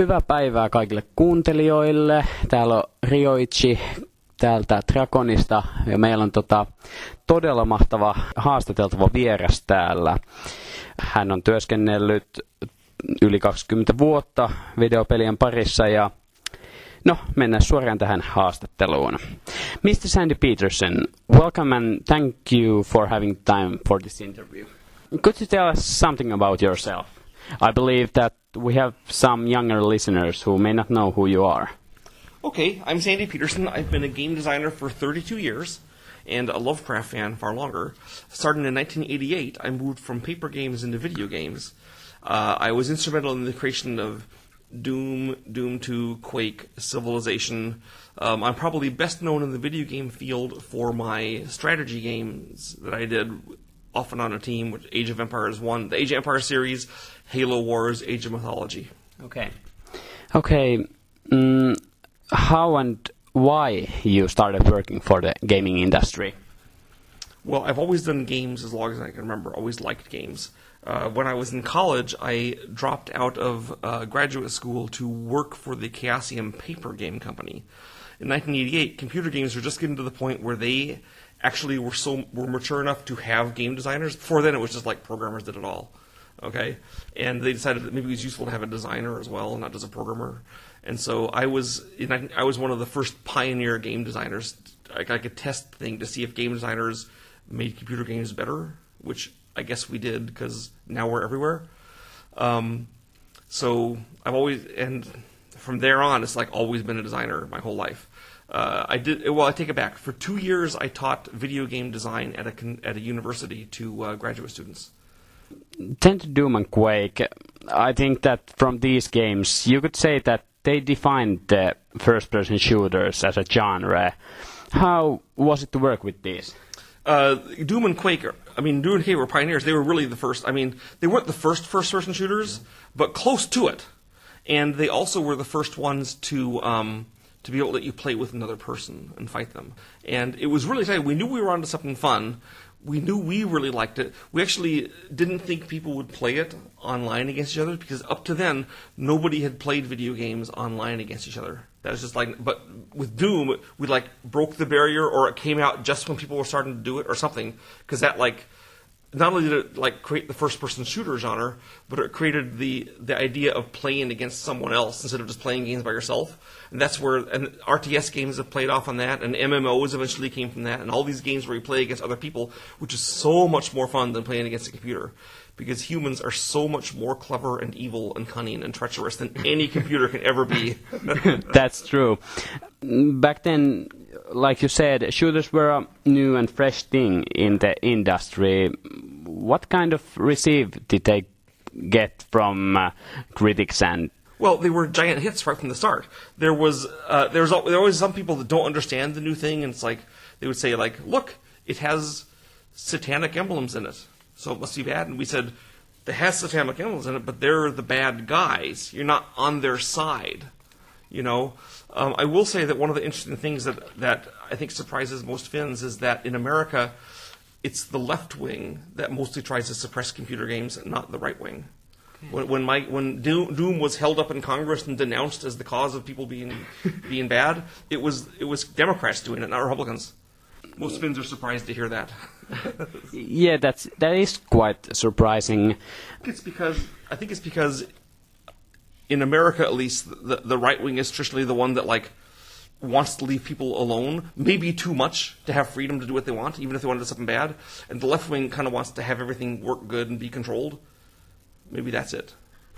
Hyvää päivää kaikille kuuntelijoille. Täällä on Rioichi täältä Dragonista ja meillä on tota, todella mahtava haastateltava vieras täällä. Hän on työskennellyt yli 20 vuotta videopelien parissa ja no, mennään suoraan tähän haastatteluun. Mr. Sandy Peterson, welcome and thank you for having time for this interview. Could you tell us something about yourself? I believe that we have some younger listeners who may not know who you are. Okay, I'm Sandy Petersen. I've been a game designer for 32 years and a Lovecraft fan far longer. Starting in 1988, I moved from paper games into video games. Uh, I was instrumental in the creation of Doom, Doom 2, Quake, Civilization. Um, I'm probably best known in the video game field for my strategy games that I did often on a team, with Age of Empires 1, the Age of Empires series, Halo Wars, Age of Mythology. Okay. Okay. Mm, how and why you started working for the gaming industry? Well, I've always done games as long as I can remember. Always liked games. Uh, when I was in college, I dropped out of uh, graduate school to work for the Chaosium paper game company. In 1988, computer games were just getting to the point where they actually were so were mature enough to have game designers. Before then, it was just like programmers did it all. Okay, and they decided that maybe it was useful to have a designer as well, not just a programmer. And so I was I was one of the first pioneer game designers. I, I could test thing to see if game designers made computer games better, which I guess we did because now we're everywhere. Um, so I've always and from there on, it's like always been a designer my whole life. Uh, I did well. I take it back. For two years, I taught video game design at a at a university to uh, graduate students. Tend Doom and Quake. I think that from these games, you could say that they defined the first-person shooters as a genre. How was it to work with these? Uh, Doom and Quake. I mean, Doom and Quake were pioneers. They were really the first. I mean, they weren't the first first-person shooters, but close to it. And they also were the first ones to um, to be able to let you play with another person and fight them. And it was really exciting. We knew we were onto something fun. We knew we really liked it. We actually didn't think people would play it online against each other because up to then nobody had played video games online against each other. That was just like, but with Doom, we like broke the barrier, or it came out just when people were starting to do it, or something, because that like not only did it like create the first person shooter genre, but it created the the idea of playing against someone else instead of just playing games by yourself. And that's where and RTS games have played off on that, and MMOs eventually came from that, and all these games where you play against other people, which is so much more fun than playing against a computer. Because humans are so much more clever and evil and cunning and treacherous than any computer can ever be. That's true. Back then, like you said, shooters were a new and fresh thing in the industry. What kind of receive did they get from uh, critics and? Well, they were giant hits right from the start. There was uh, there was there always some people that don't understand the new thing, and it's like they would say like, "Look, it has satanic emblems in it, so it must be bad." And we said, "It has satanic emblems in it, but they're the bad guys. You're not on their side." You know, um, I will say that one of the interesting things that, that I think surprises most Finns is that in America, it's the left wing that mostly tries to suppress computer games, not the right wing. When, when, my, when Doom was held up in Congress and denounced as the cause of people being being bad, it was it was Democrats doing it, not Republicans. Most Finns are surprised to hear that. yeah, that's that is quite surprising. It's because I think it's because in America, at least, the, the right wing is traditionally the one that like wants to leave people alone, maybe too much to have freedom to do what they want, even if they want to do something bad. And the left wing kind of wants to have everything work good and be controlled. Maybe that's it.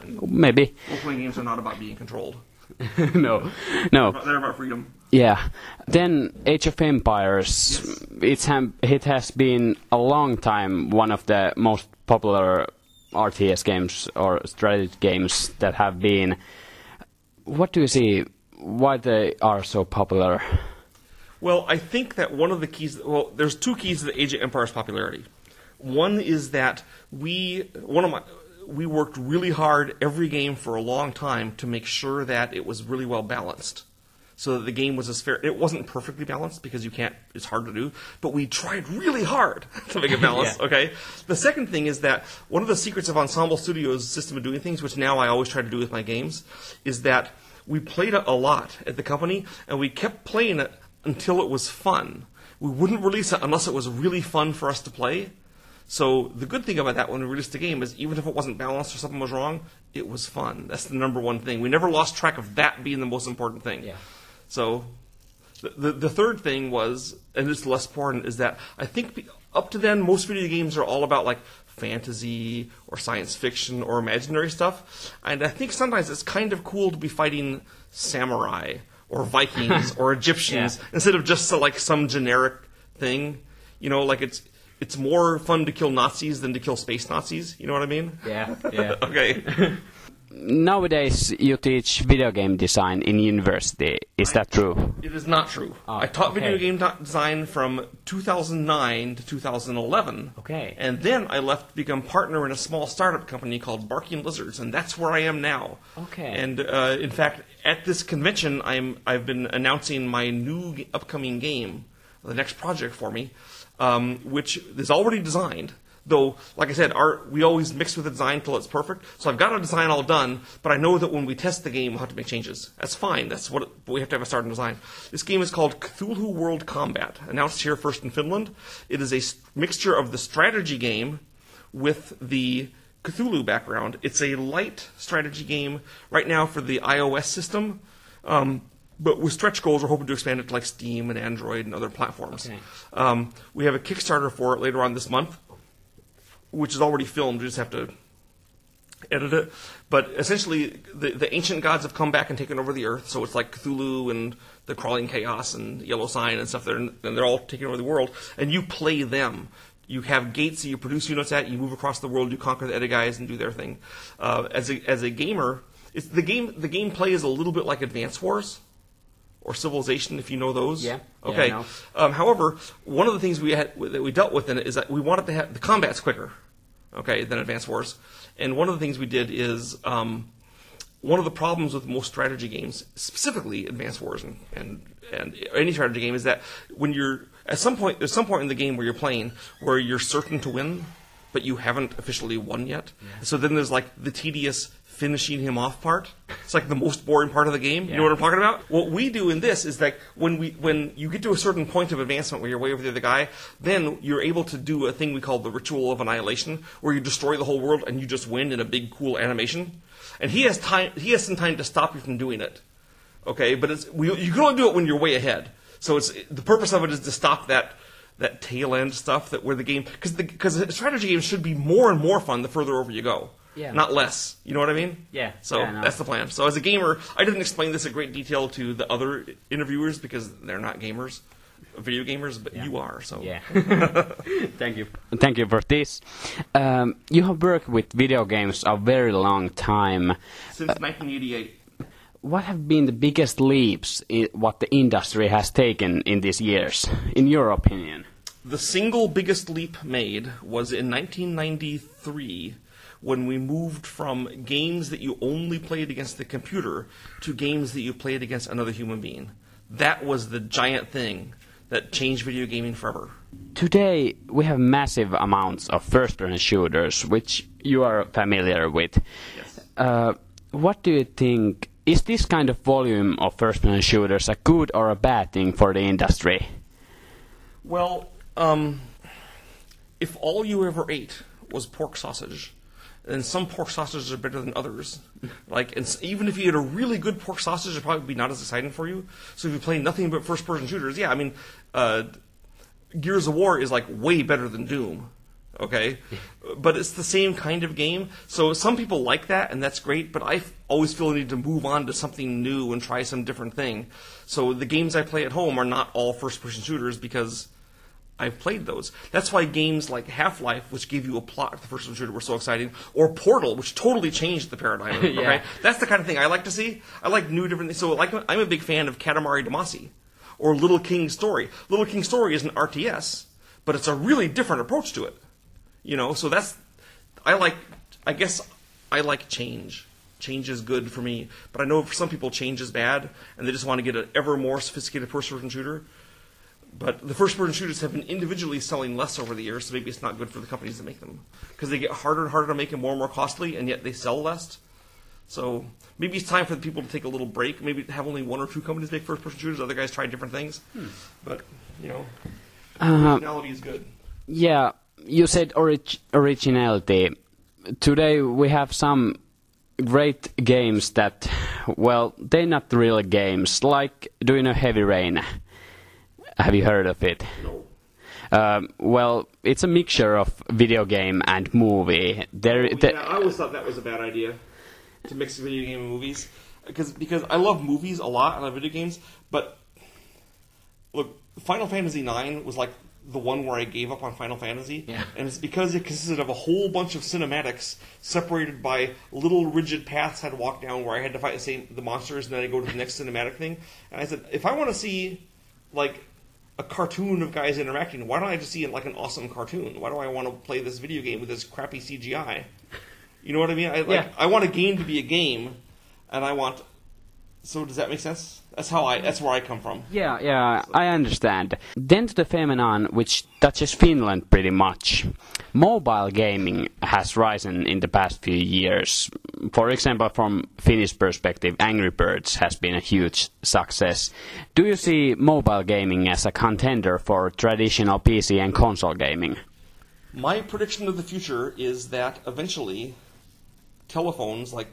And maybe. Role playing games are not about being controlled. no, no. They're about freedom. Yeah. Then Age of Empires. Yes. It's it has been a long time one of the most popular RTS games or strategy games that have been. What do you see? Why they are so popular? Well, I think that one of the keys. Well, there's two keys to the Age of Empires popularity. One is that we one of my we worked really hard every game for a long time to make sure that it was really well balanced. so that the game was as fair. It wasn't perfectly balanced because you can't. It's hard to do, but we tried really hard to make it balanced. Yeah. Okay. The second thing is that one of the secrets of Ensemble Studios' system of doing things, which now I always try to do with my games, is that we played it a lot at the company, and we kept playing it until it was fun. We wouldn't release it unless it was really fun for us to play. So the good thing about that when we released the game is even if it wasn't balanced or something was wrong, it was fun. That's the number one thing. We never lost track of that being the most important thing. Yeah. So the, the, the third thing was, and it's less important, is that I think up to then most video games are all about like fantasy or science fiction or imaginary stuff, and I think sometimes it's kind of cool to be fighting samurai or Vikings or Egyptians Yeah. instead of just like some generic thing. You know, like it's it's more fun to kill Nazis than to kill space Nazis. You know what I mean? Yeah, yeah. okay. Nowadays, you teach video game design in university. Is that true? It is not true. Oh, I taught video game design from 2009 to 2011. Okay. And then I left to become partner in a small startup company called Barking Lizards, and that's where I am now. Okay. And uh, in fact, at this convention, I'm I've been announcing my new upcoming game, the next project for me, um, which is already designed. Though, like I said, our, we always mix with the design till it's perfect. So I've got a design all done, but I know that when we test the game, we'll have to make changes. That's fine. That's what it, we have to have a starting design. This game is called Cthulhu World Combat, announced here first in Finland. It is a mixture of the strategy game with the Cthulhu background. It's a light strategy game right now for the iOS system. Um, but with stretch goals, we're hoping to expand it to like Steam and Android and other platforms. Okay. Um, we have a Kickstarter for it later on this month, which is already filmed. We just have to edit it. But essentially, the, the ancient gods have come back and taken over the earth. So it's like Cthulhu and the crawling chaos and Yellow Sign and stuff. They're, and they're all taking over the world. And you play them. You have gates that you produce units at. You move across the world. You conquer the other guys and do their thing. Uh, as a as a gamer, it's the game. The gameplay is a little bit like Advance Wars or Civilization, if you know those. Yeah. Yeah, Okay. I know. Um, however, one of the things we had that we dealt with in it is that we wanted to have the combat's quicker, okay, than Advance Wars. And one of the things we did is um, one of the problems with most strategy games, specifically Advance Wars and, and and any strategy game, is that when you're at some point, there's some point in the game where you're playing where you're certain to win, but you haven't officially won yet. So then there's like the tedious finishing him off part. It's like the most boring part of the game. You know what I'm talking about? What we do in this is that when we when you get to a certain point of advancement where you're way over the other guy, then you're able to do a thing we call the ritual of annihilation, where you destroy the whole world and you just win in a big cool animation. And he has time. He has some time to stop you from doing it. Okay, but it's we, you can only do it when you're way ahead. So it's the purpose of it is to stop that that tail end stuff that where the game because because strategy games should be more and more fun the further over you go. Yeah. Not less. You know what I mean? Yeah. So Yeah, I that's the plan. So as a gamer, I didn't explain this in great detail to the other interviewers because they're not gamers, video gamers, but you are. So Yeah. Thank you. Thank you for this. Um, you have worked with video games a very long time. since 1988. What have been the biggest leaps in what the industry has taken in these years, in your opinion? The single biggest leap made was in 1993 when we moved from games that you only played against the computer to games that you played against another human being. That was the giant thing that changed video gaming forever. Today, we have massive amounts of first-person shooters, which you are familiar with. Yes. Uh, what do you think? Is this kind of volume of first-person shooters a good or a bad thing for the industry? Well, um, if all you ever ate was pork sausage, then some pork sausages are better than others. Like, and even if you had a really good pork sausage, it'd probably be not as exciting for you. So if you play nothing but first-person shooters, yeah, I mean, uh, Gears of War is like way better than Doom. Okay, but it's the same kind of game. So some people like that, and that's great. But I f- always feel the need to move on to something new and try some different thing. So the games I play at home are not all first-person shooters because I've played those. That's why games like Half Life, which gave you a plot the first person shooter, were so exciting, or Portal, which totally changed the paradigm. Okay, Yeah. that's the kind of thing I like to see. I like new different things. So, like, I'm a big fan of Katamari Damacy or Little King Story. Little King Story is an RTS, but it's a really different approach to it. You know, so that's I like. I guess I like change. change is good for me. But I know for some people change is bad, and they just want to get an ever more sophisticated first-person shooter. But the first-person shooters have been individually selling less over the years, so maybe it's not good for the companies that make them because they get harder and harder to make and more and more costly, and yet they sell less. So maybe it's time for the people to take a little break. Maybe have only one or two companies make first-person shooters. Other guys try different things. Hmm. But you know, uh-huh. originality is good. Yeah, you said orig- originality. Today we have some great games that, well, they're not real games. Like, do you know Heavy Rain? Have you heard of it? No. Um, well, it's a mixture of video game and movie. There, the- yeah, I always thought that was a bad idea to mix video game and movies because because I love movies a lot. I love video games, but look, Final Fantasy IX was like the one where I gave up on Final Fantasy, Yeah. and it's because it consisted of a whole bunch of cinematics separated by little rigid paths I had to walk down where I had to fight the same the monsters, and then I go to the next cinematic thing. And I said, if I want to see like a cartoon of guys interacting, why don't I just see like an awesome cartoon? Why do I want to play this video game with this crappy CGI? You know what I mean? I like Yeah. I want a game to be a game, and I want. So does that make sense? That's how I. That's where I come from. Yeah, yeah, I understand. Then to the phenomenon which touches Finland pretty much. Mobile gaming has risen in the past few years. For example, from Finnish perspective, Angry Birds has been a huge success. Do you see mobile gaming as a contender for traditional PC and console gaming? My prediction of the future is that eventually, telephones like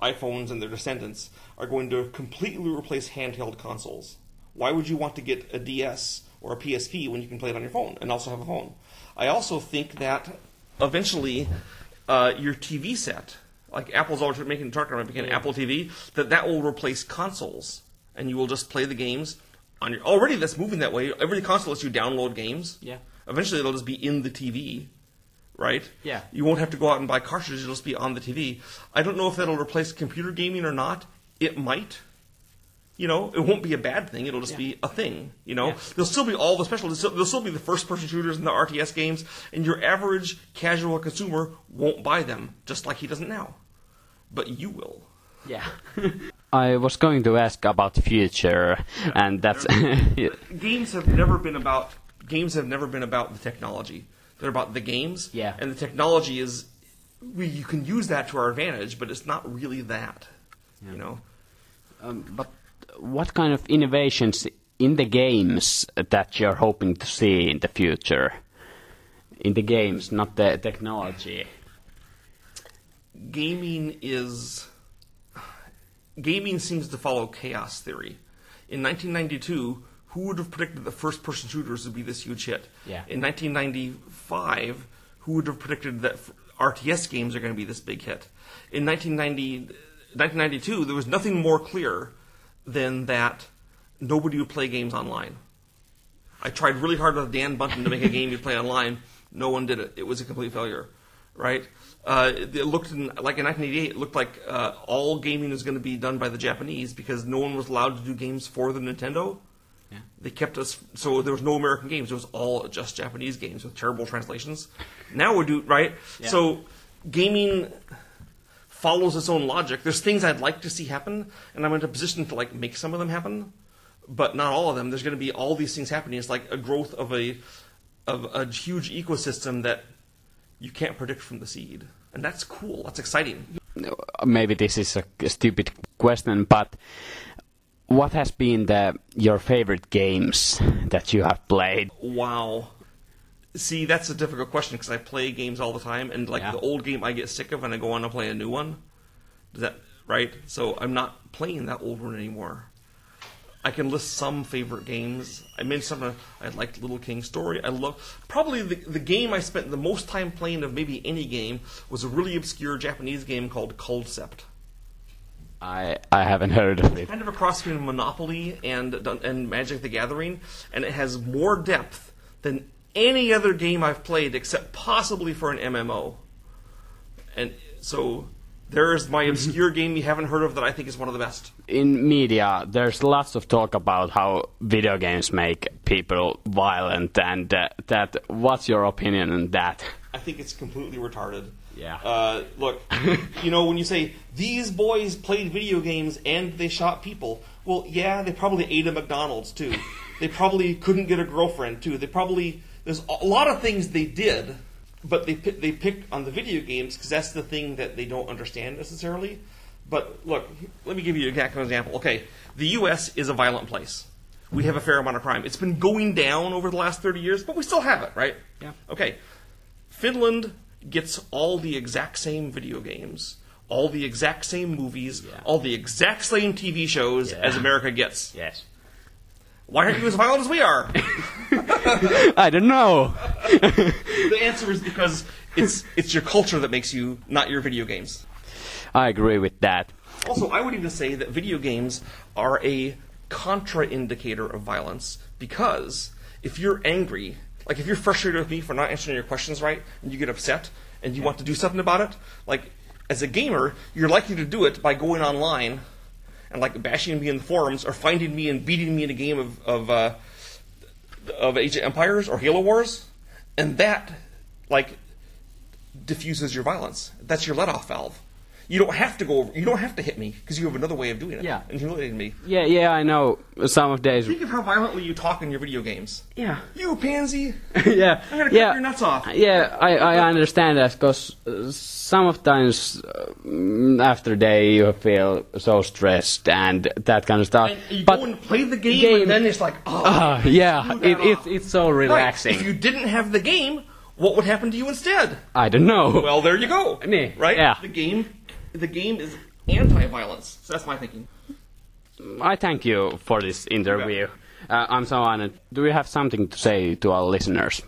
iPhones and their descendants are going to completely replace handheld consoles. Why would you want to get a DS or a PSP when you can play it on your phone and also have a phone? I also think that eventually uh, your TV set, like Apple's always making talking about making an Apple TV, that that will replace consoles, and you will just play the games on your. Already, that's moving that way. Every console lets you download games. Yeah. Eventually, it'll just be in the TV, right? Yeah. You won't have to go out and buy cartridges; it'll just be on the TV. I don't know if that'll replace computer gaming or not. It might. You know, it won't be a bad thing. It'll just Yeah. be a thing. You know, Yeah. there'll still be all the special. There'll still, there'll still be the first-person shooters and the RTS games, and your average casual consumer won't buy them, just like he doesn't now. But you will. Yeah. I was going to ask about the future, and that's games have never been about games have never been about the technology. They're about the games. Yeah. And the technology is we you can use that to our advantage, but it's not really that. You know. Um, but what kind of innovations in the games that you're hoping to see in the future? In the games, not the technology. Gaming is gaming seems to follow chaos theory. In 1992, who would have predicted that first-person shooters would be this huge hit? Yeah. In 1995, who would have predicted that RTS games are going to be this big hit? In 1990, 1992, there was nothing more clear than that nobody would play games online. I tried really hard with Dan Bunten to make a game you play online. No one did it. It was a complete failure, right? Uh, it looked in, like in 1988. It looked like uh, all gaming was going to be done by the Japanese because no one was allowed to do games for the Nintendo. Yeah. They kept us so there was no American games. It was all just Japanese games with terrible translations. Now we do right. Yeah. So gaming follows its own logic. There's things I'd like to see happen, and I'm in a position to like make some of them happen, but not all of them. There's going to be all these things happening. It's like a growth of a of a huge ecosystem that you can't predict from the seed, and that's cool. That's exciting. Maybe this is a stupid question, but what has been the your favorite games that you have played? Wow. See, that's a difficult question because I play games all the time, and like Yeah. the old game, I get sick of, and I go on to play a new one. Does that right? So I'm not playing that old one anymore. I can list some favorite games. I mentioned some. Uh, I liked Little King Story. I love probably the the game I spent the most time playing of maybe any game was a really obscure Japanese game called Culdcept. I I haven't heard of it. kind of a cross between Monopoly and and Magic the Gathering, and it has more depth than any other game I've played, except possibly for an MMO. And so there's my obscure game you haven't heard of that I think is one of the best. In media, there's lots of talk about how video games make people violent, and uh, that. What's your opinion on that? I think it's completely retarded. Yeah. Uh, look, you know, when you say these boys played video games and they shot people, well, yeah, they probably ate at McDonald's too. they probably couldn't get a girlfriend too. They probably there's a lot of things they did, but they they pick on the video games because that's the thing that they don't understand necessarily. But look, let me give you an exact example. Okay, the U.S. is a violent place. We have a fair amount of crime. It's been going down over the last 30 years, but we still have it, right? Yeah. Okay. Finland gets all the exact same video games, all the exact same movies, Yeah. all the exact same TV shows Yeah. as America gets. Yes. Why aren't you as violent as we are? I don't know. the answer is because it's it's your culture that makes you, not your video games. I agree with that. Also, I would even say that video games are a contraindicator of violence because if you're angry, like if you're frustrated with me for not answering your questions right, and you get upset and you want to do something about it, like as a gamer, you're likely to do it by going online and like bashing me in the forums or finding me and beating me in a game of of, uh, of Age of Empires or Halo Wars, and that like diffuses your violence. That's your let off valve. You don't have to go. Over, you don't have to hit me because you have another way of doing it. Yeah. and humiliating me. Yeah, yeah, I know. Some of days. Think of how violently you talk in your video games. Yeah. You pansy. yeah, I'm gonna cut yeah, your nuts off. Yeah, I, I understand that because uh, sometimes uh, mm, after day you feel so stressed and that kind of stuff. And you but go and play the game, game- and then it's like, oh, uh, yeah, that it, it's so Right. relaxing. If you didn't have the game, what would happen to you instead? I don't know. Well, there you go. Nee, Right? yeah. The game, the game is anti-violence. So that's my thinking. I thank you for this interview. Uh, I'm so honored. Do you have something to say to our listeners?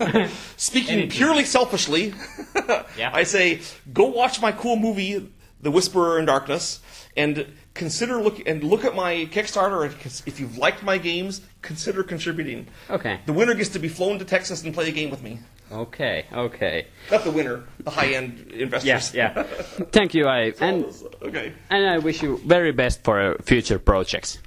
Speaking purely selfishly, Yeah. I say go watch my cool movie, The Whisperer in Darkness, and consider look and look at my Kickstarter. And if you've liked my games, consider contributing. Okay. The winner gets to be flown to Texas and play a game with me. Okay, okay. Not the winner, the high-end investors. Yes, yeah. Thank you, I and okay. and I wish you very best for future projects.